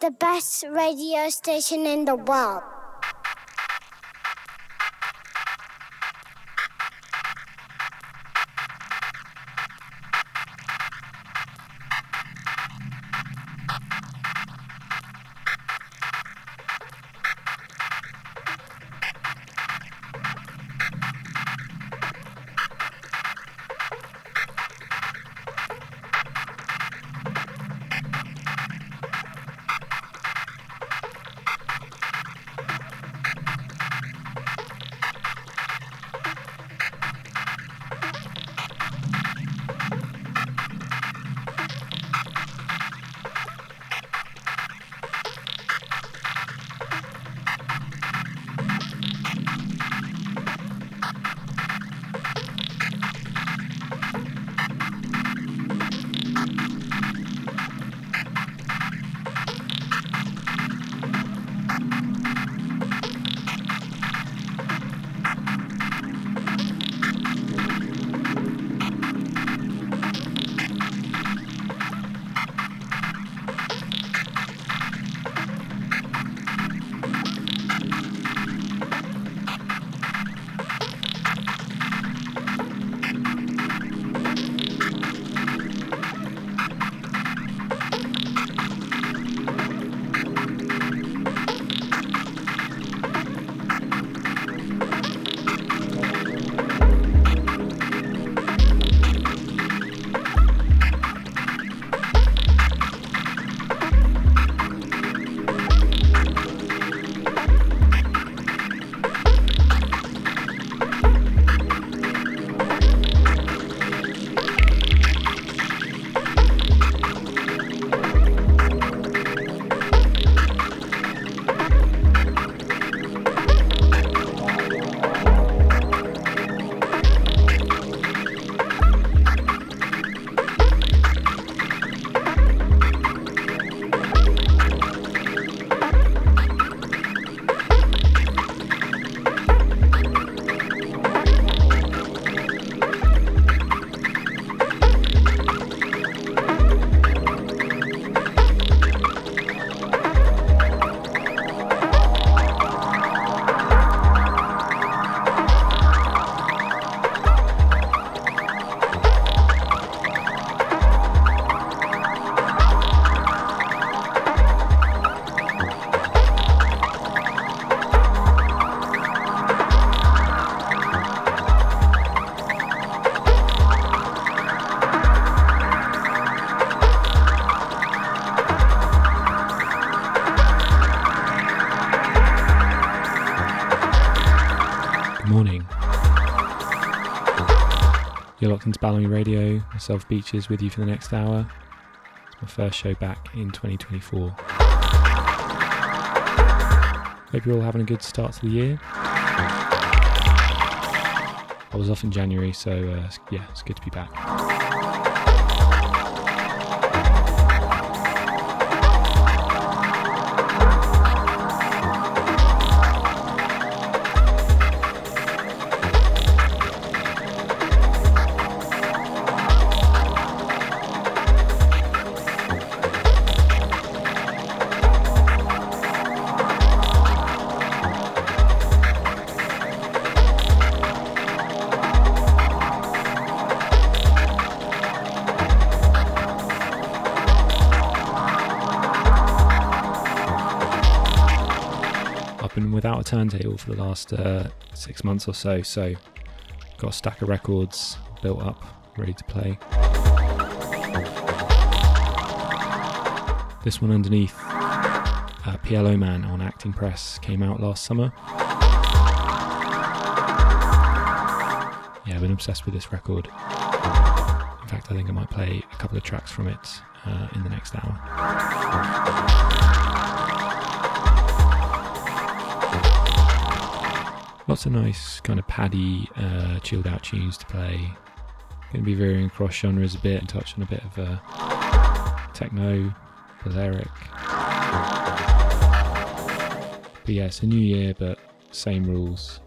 the best radio station in the world. Locked into Balamii Radio, myself Beeches with you for the next hour. It's my first show back in 2024. Hope you're all having a good start to the year. I was off in January, so uh, yeah, it's good to be back. Turntable for the last uh, six months or so. So, got a stack of records built up, ready to play. This one underneath uh, PLO Man on Acting Press came out last summer. Yeah, I've been obsessed with this record. In fact, I think I might play a couple of tracks from it uh, in the next hour. Lots of nice kind of paddy, uh, chilled out tunes to play. Going to be varying across genres a bit and touch on a bit of uh, techno, Balearic. But yeah, it's a new year, but same rules.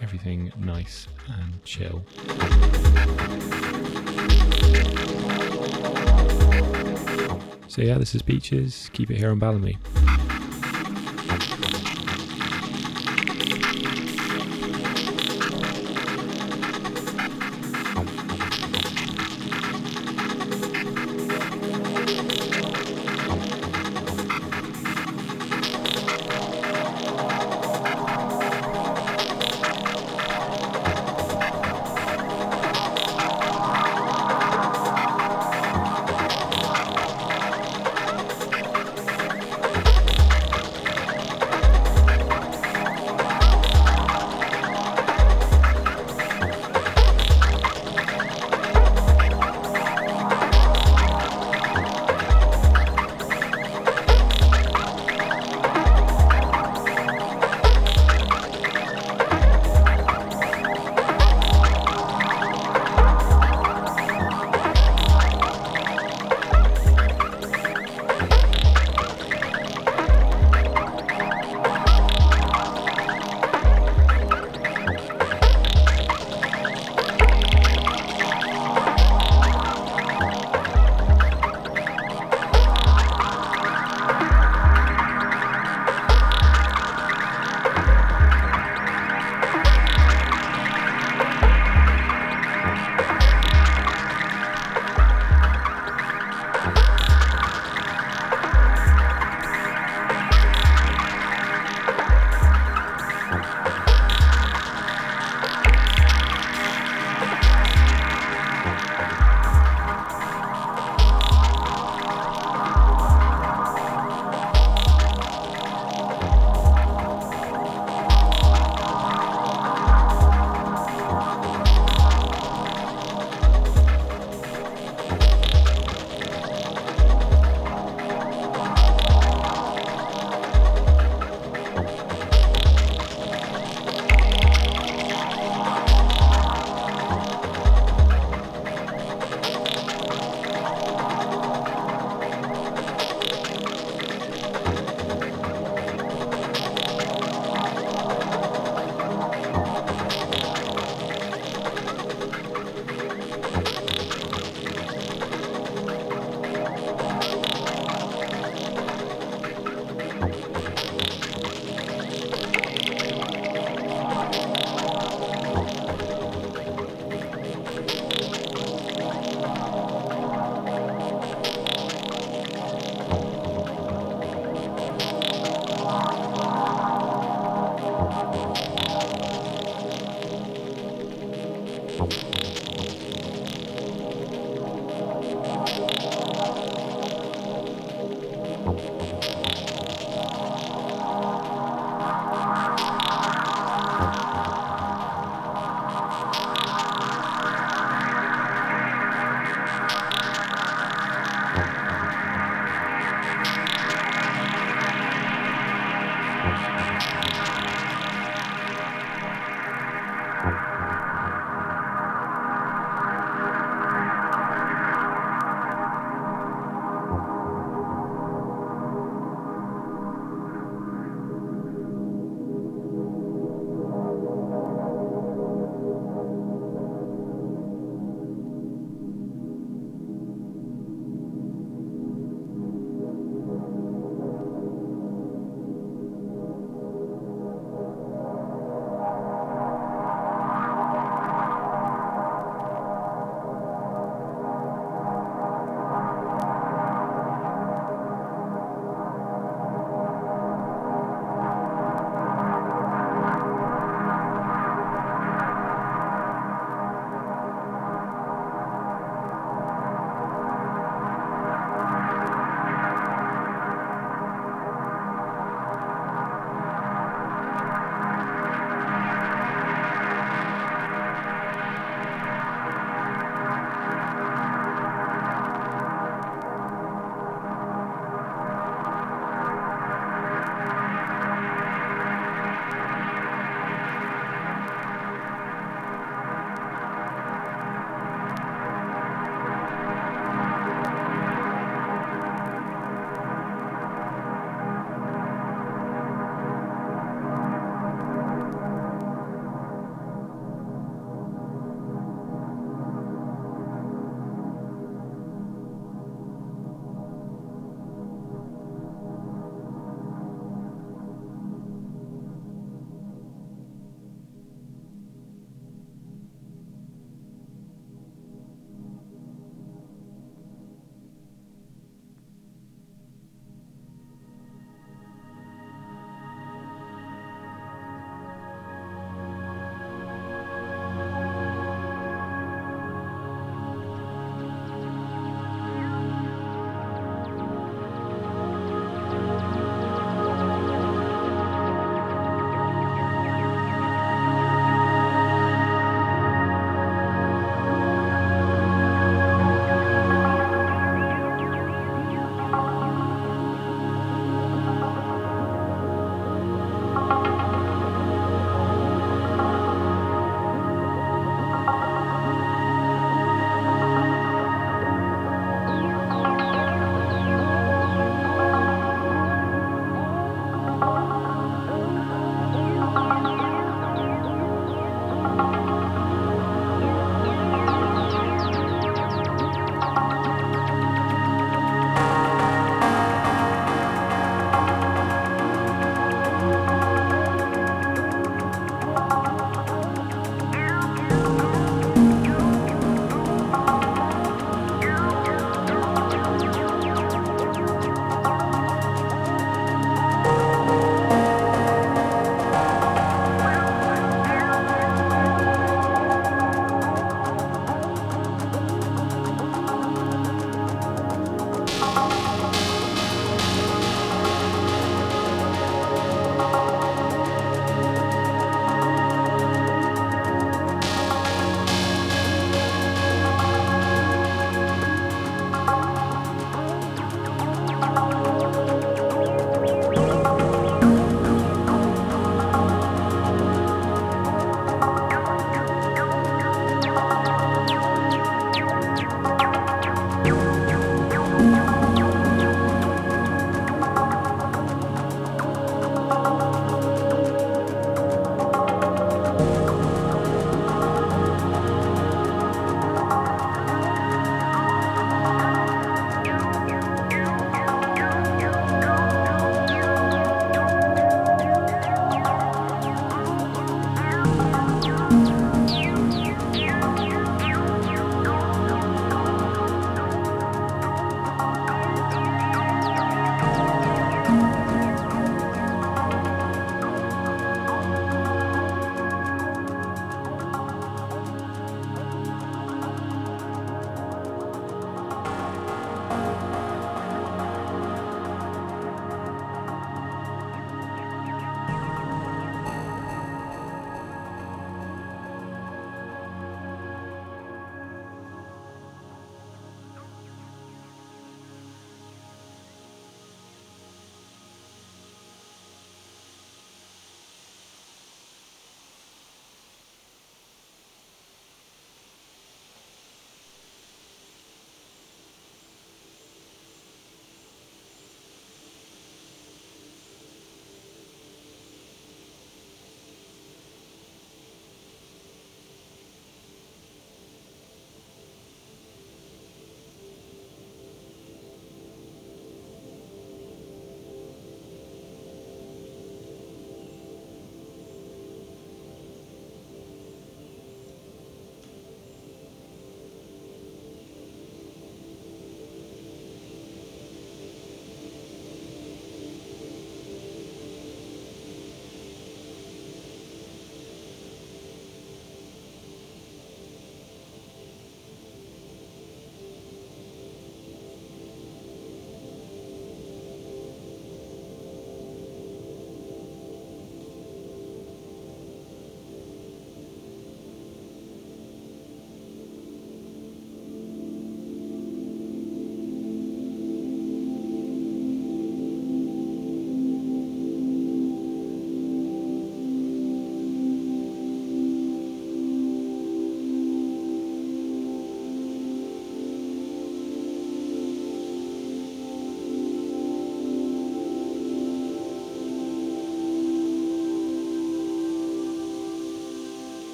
Everything nice and chill. So yeah, this is Beeches. Keep it here on Balamii.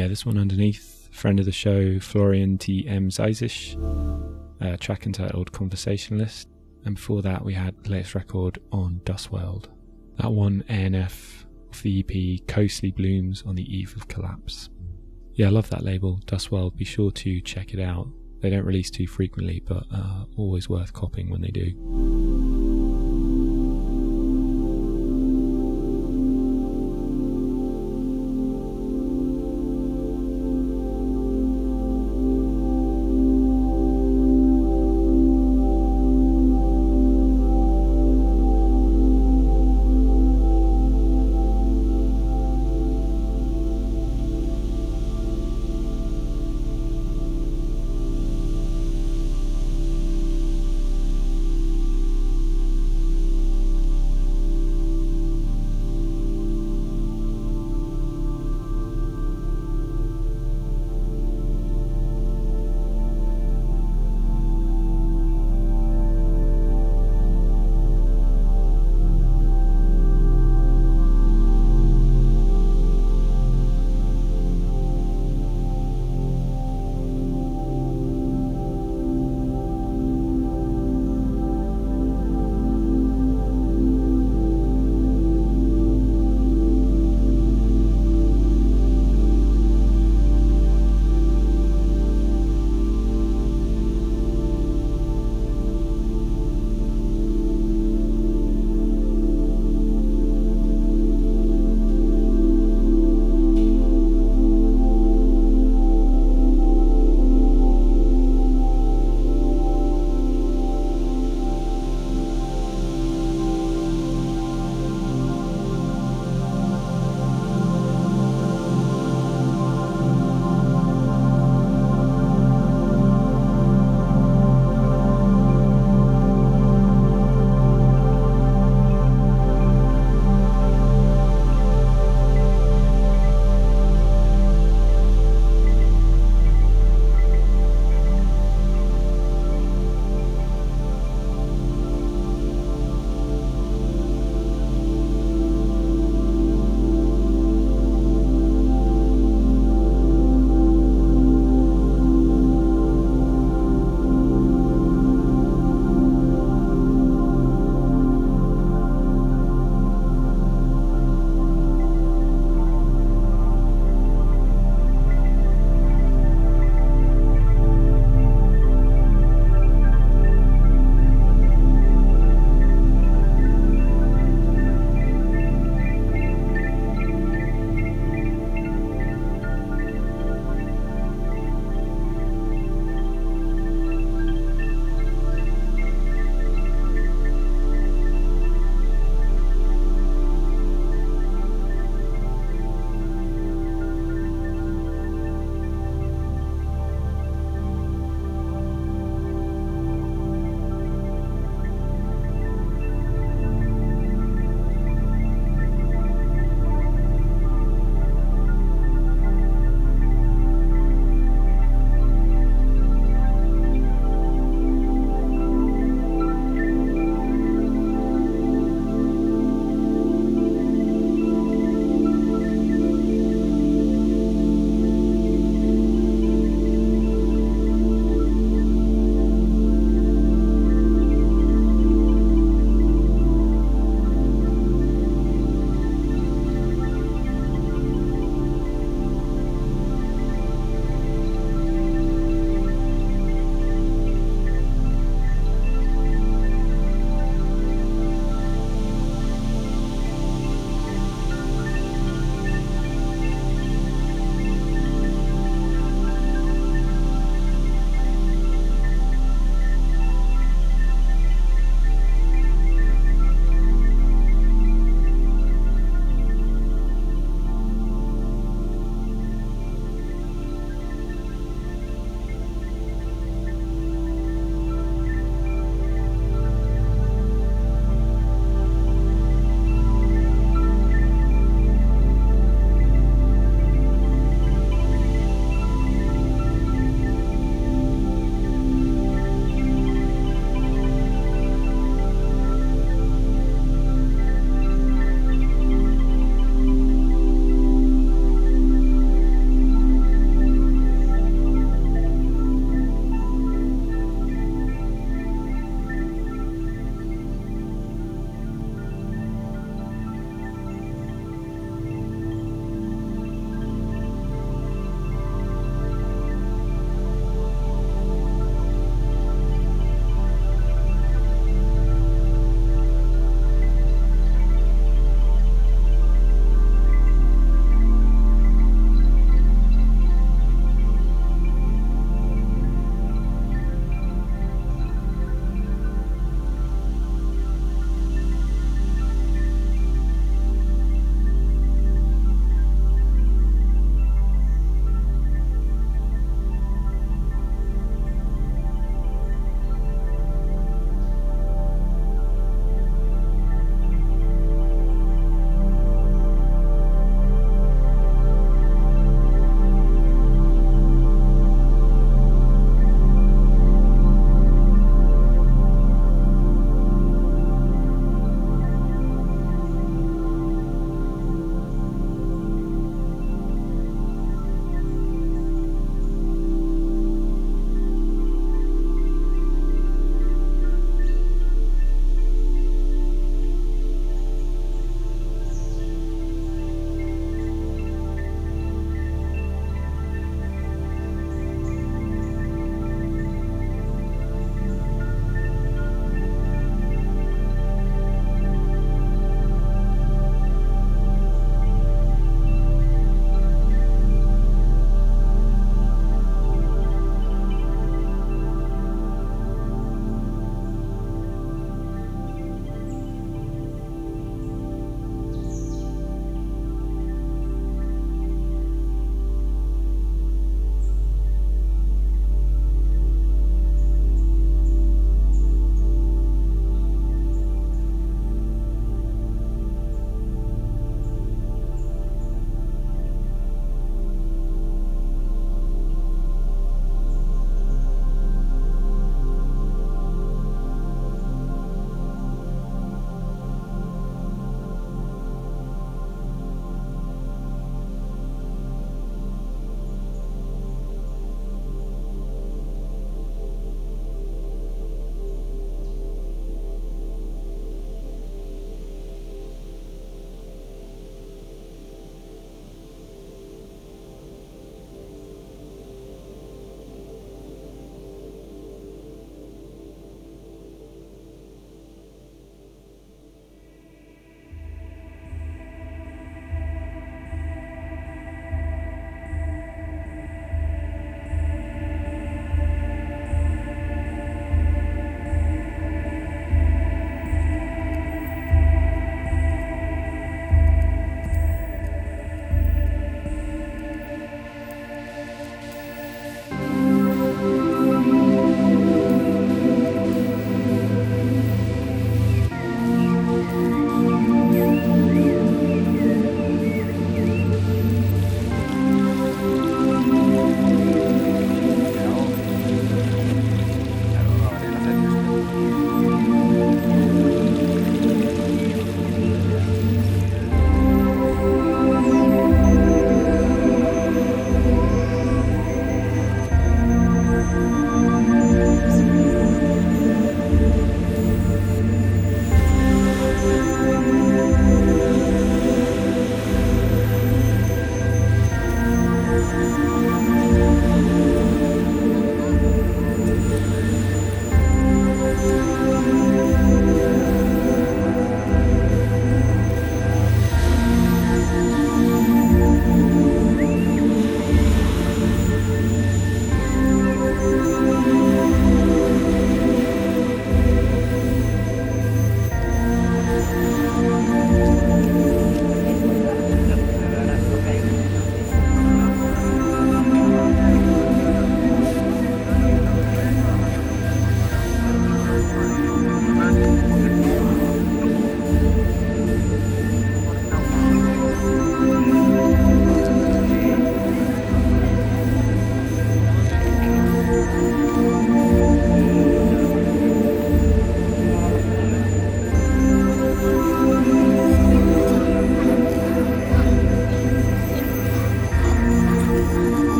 Yeah, this one underneath, friend of the show, Florian T. M. Zeisig, uh, track entitled Conversationalist. And before that, we had the latest record on Dustworld. That one, ANF, of the EP Coastly Blooms on the Eve of Collapse. Yeah, I love that label, Dustworld. Be sure to check it out. They don't release too frequently, but uh, always worth copying when they do.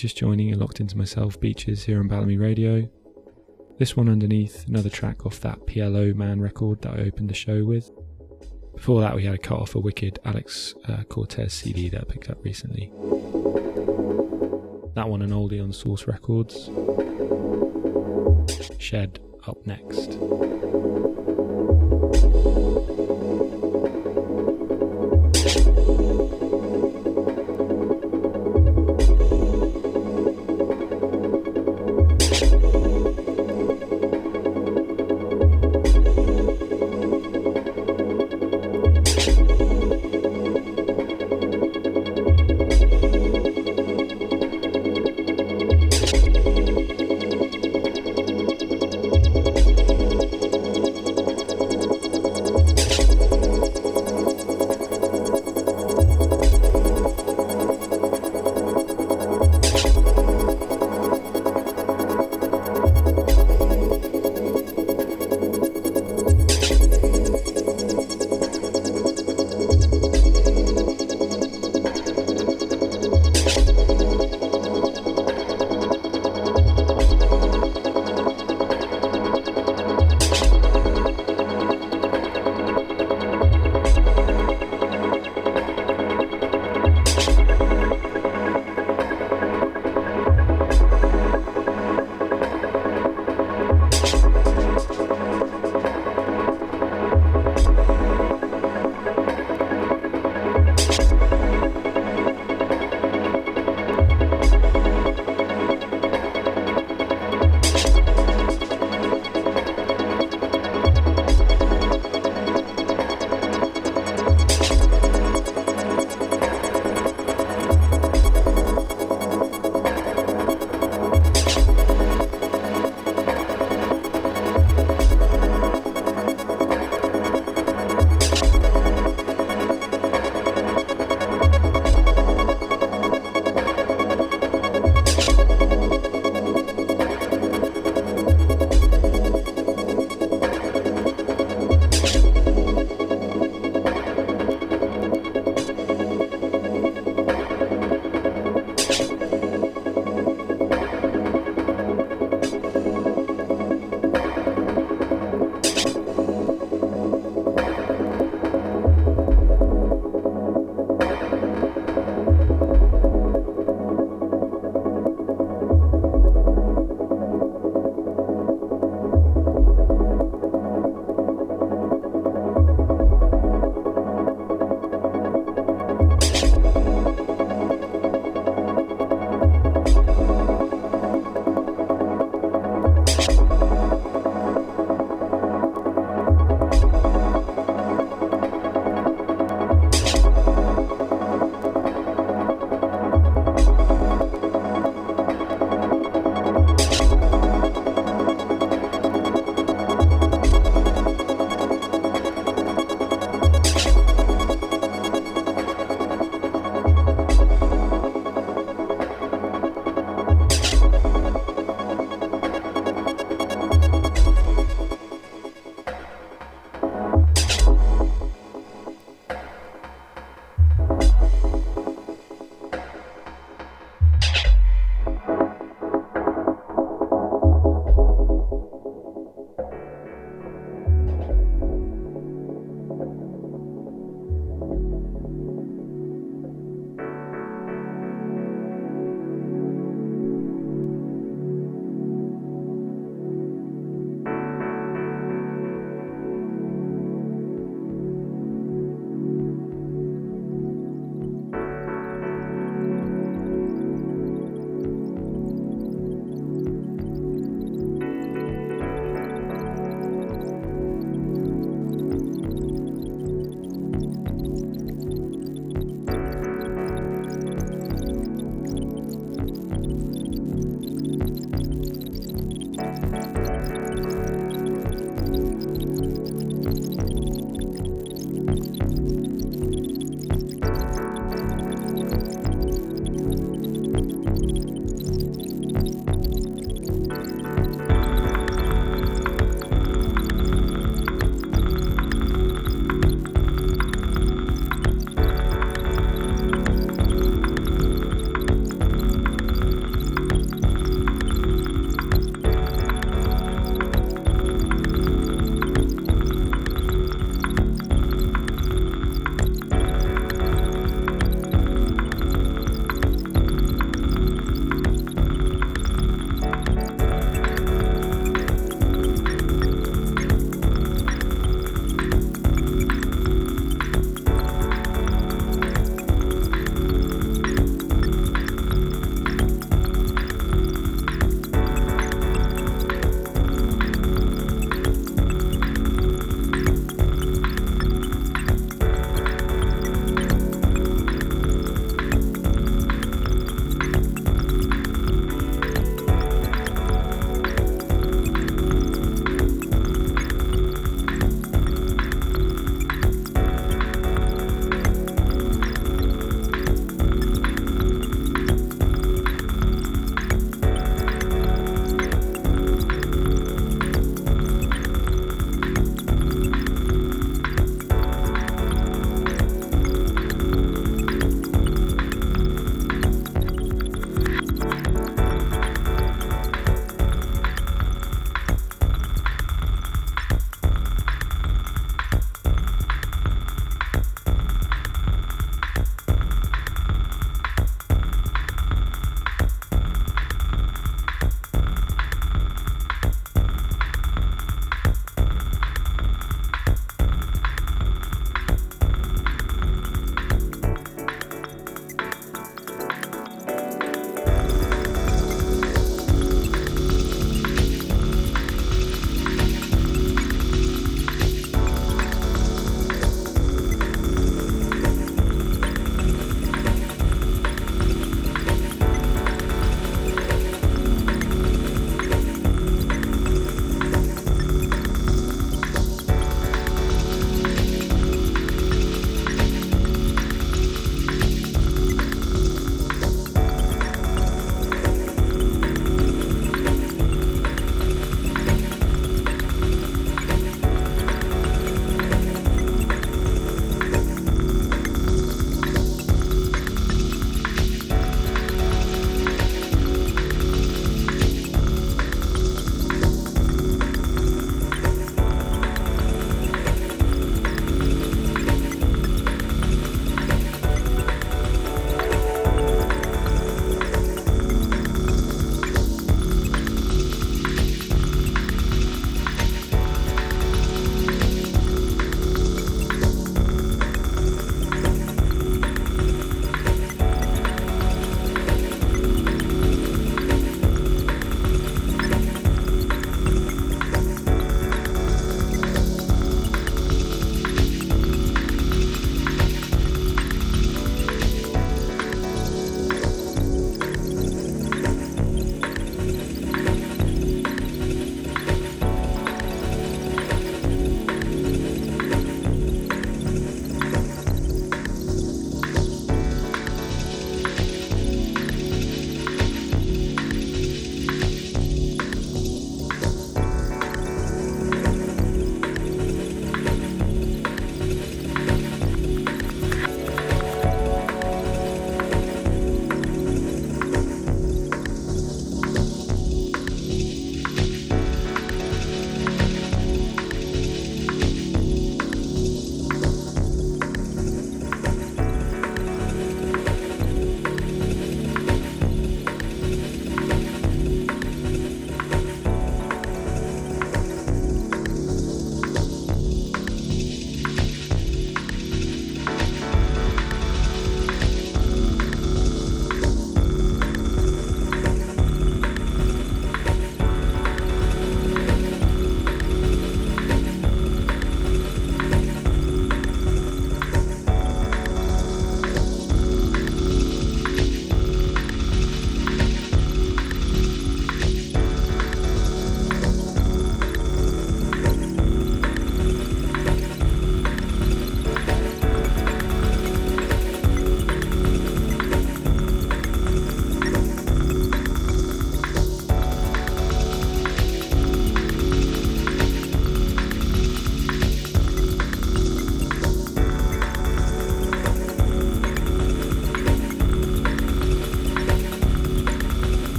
Just joining, you're locked into myself, Beeches, here on Balamii Radio. This one underneath, another track off that PLO Man record that I opened the show with. Before that, we had a cut off a wicked Alex uh, Cortex CD that I picked up recently. That one an oldie on Source Records. Shed up next.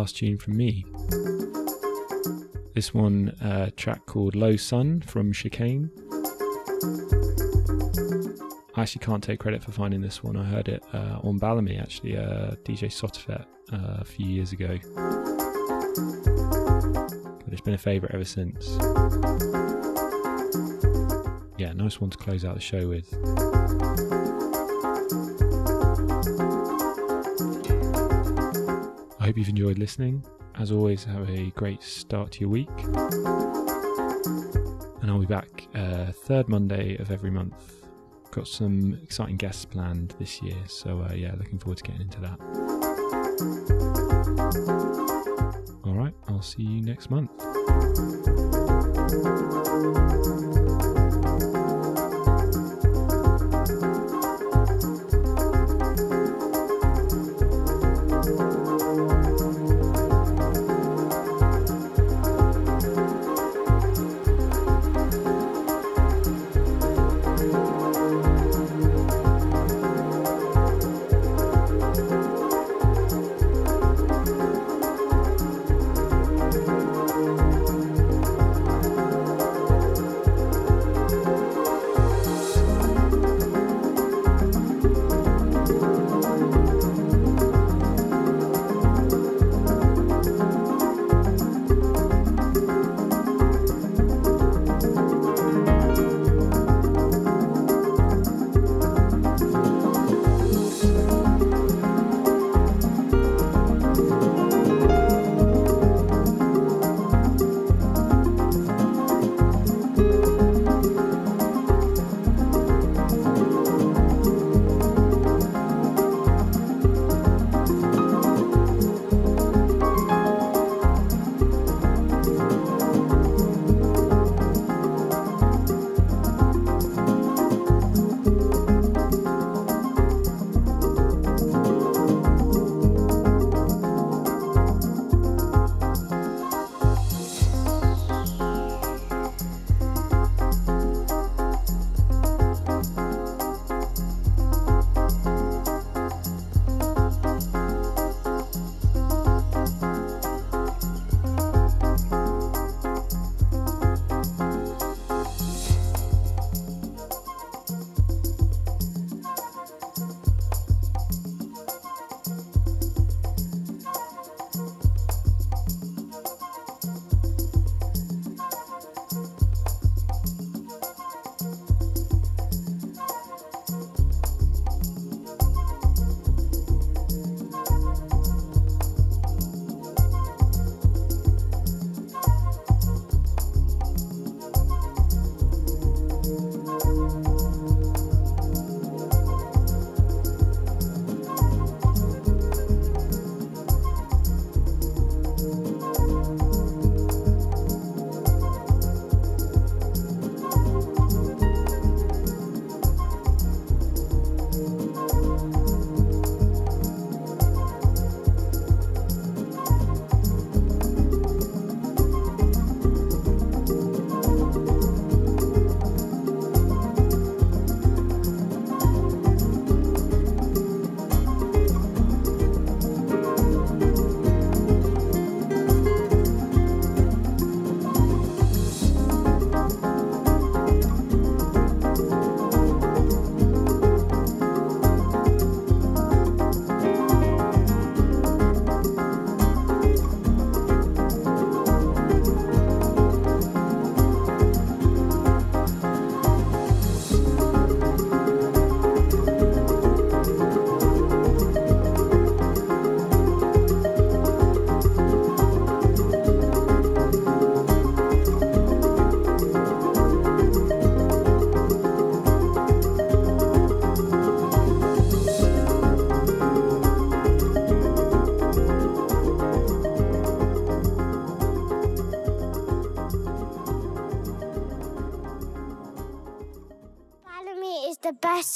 Last tune from me. This one, uh, track called Low Sun from Chicane. I actually can't take credit for finding this one. I heard it uh, on Balamii, actually, uh, DJ Sotofett uh, a few years ago. But it's been a favourite ever since. Yeah, nice one to close out the show with. Hope you've enjoyed listening. As always, have a great start to your week. And I'll be back uh, third Monday of every month got some exciting guests planned this year. So, uh, yeah, looking forward to getting into that. All right, I'll see you next month.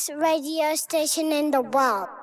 Radio station in the world.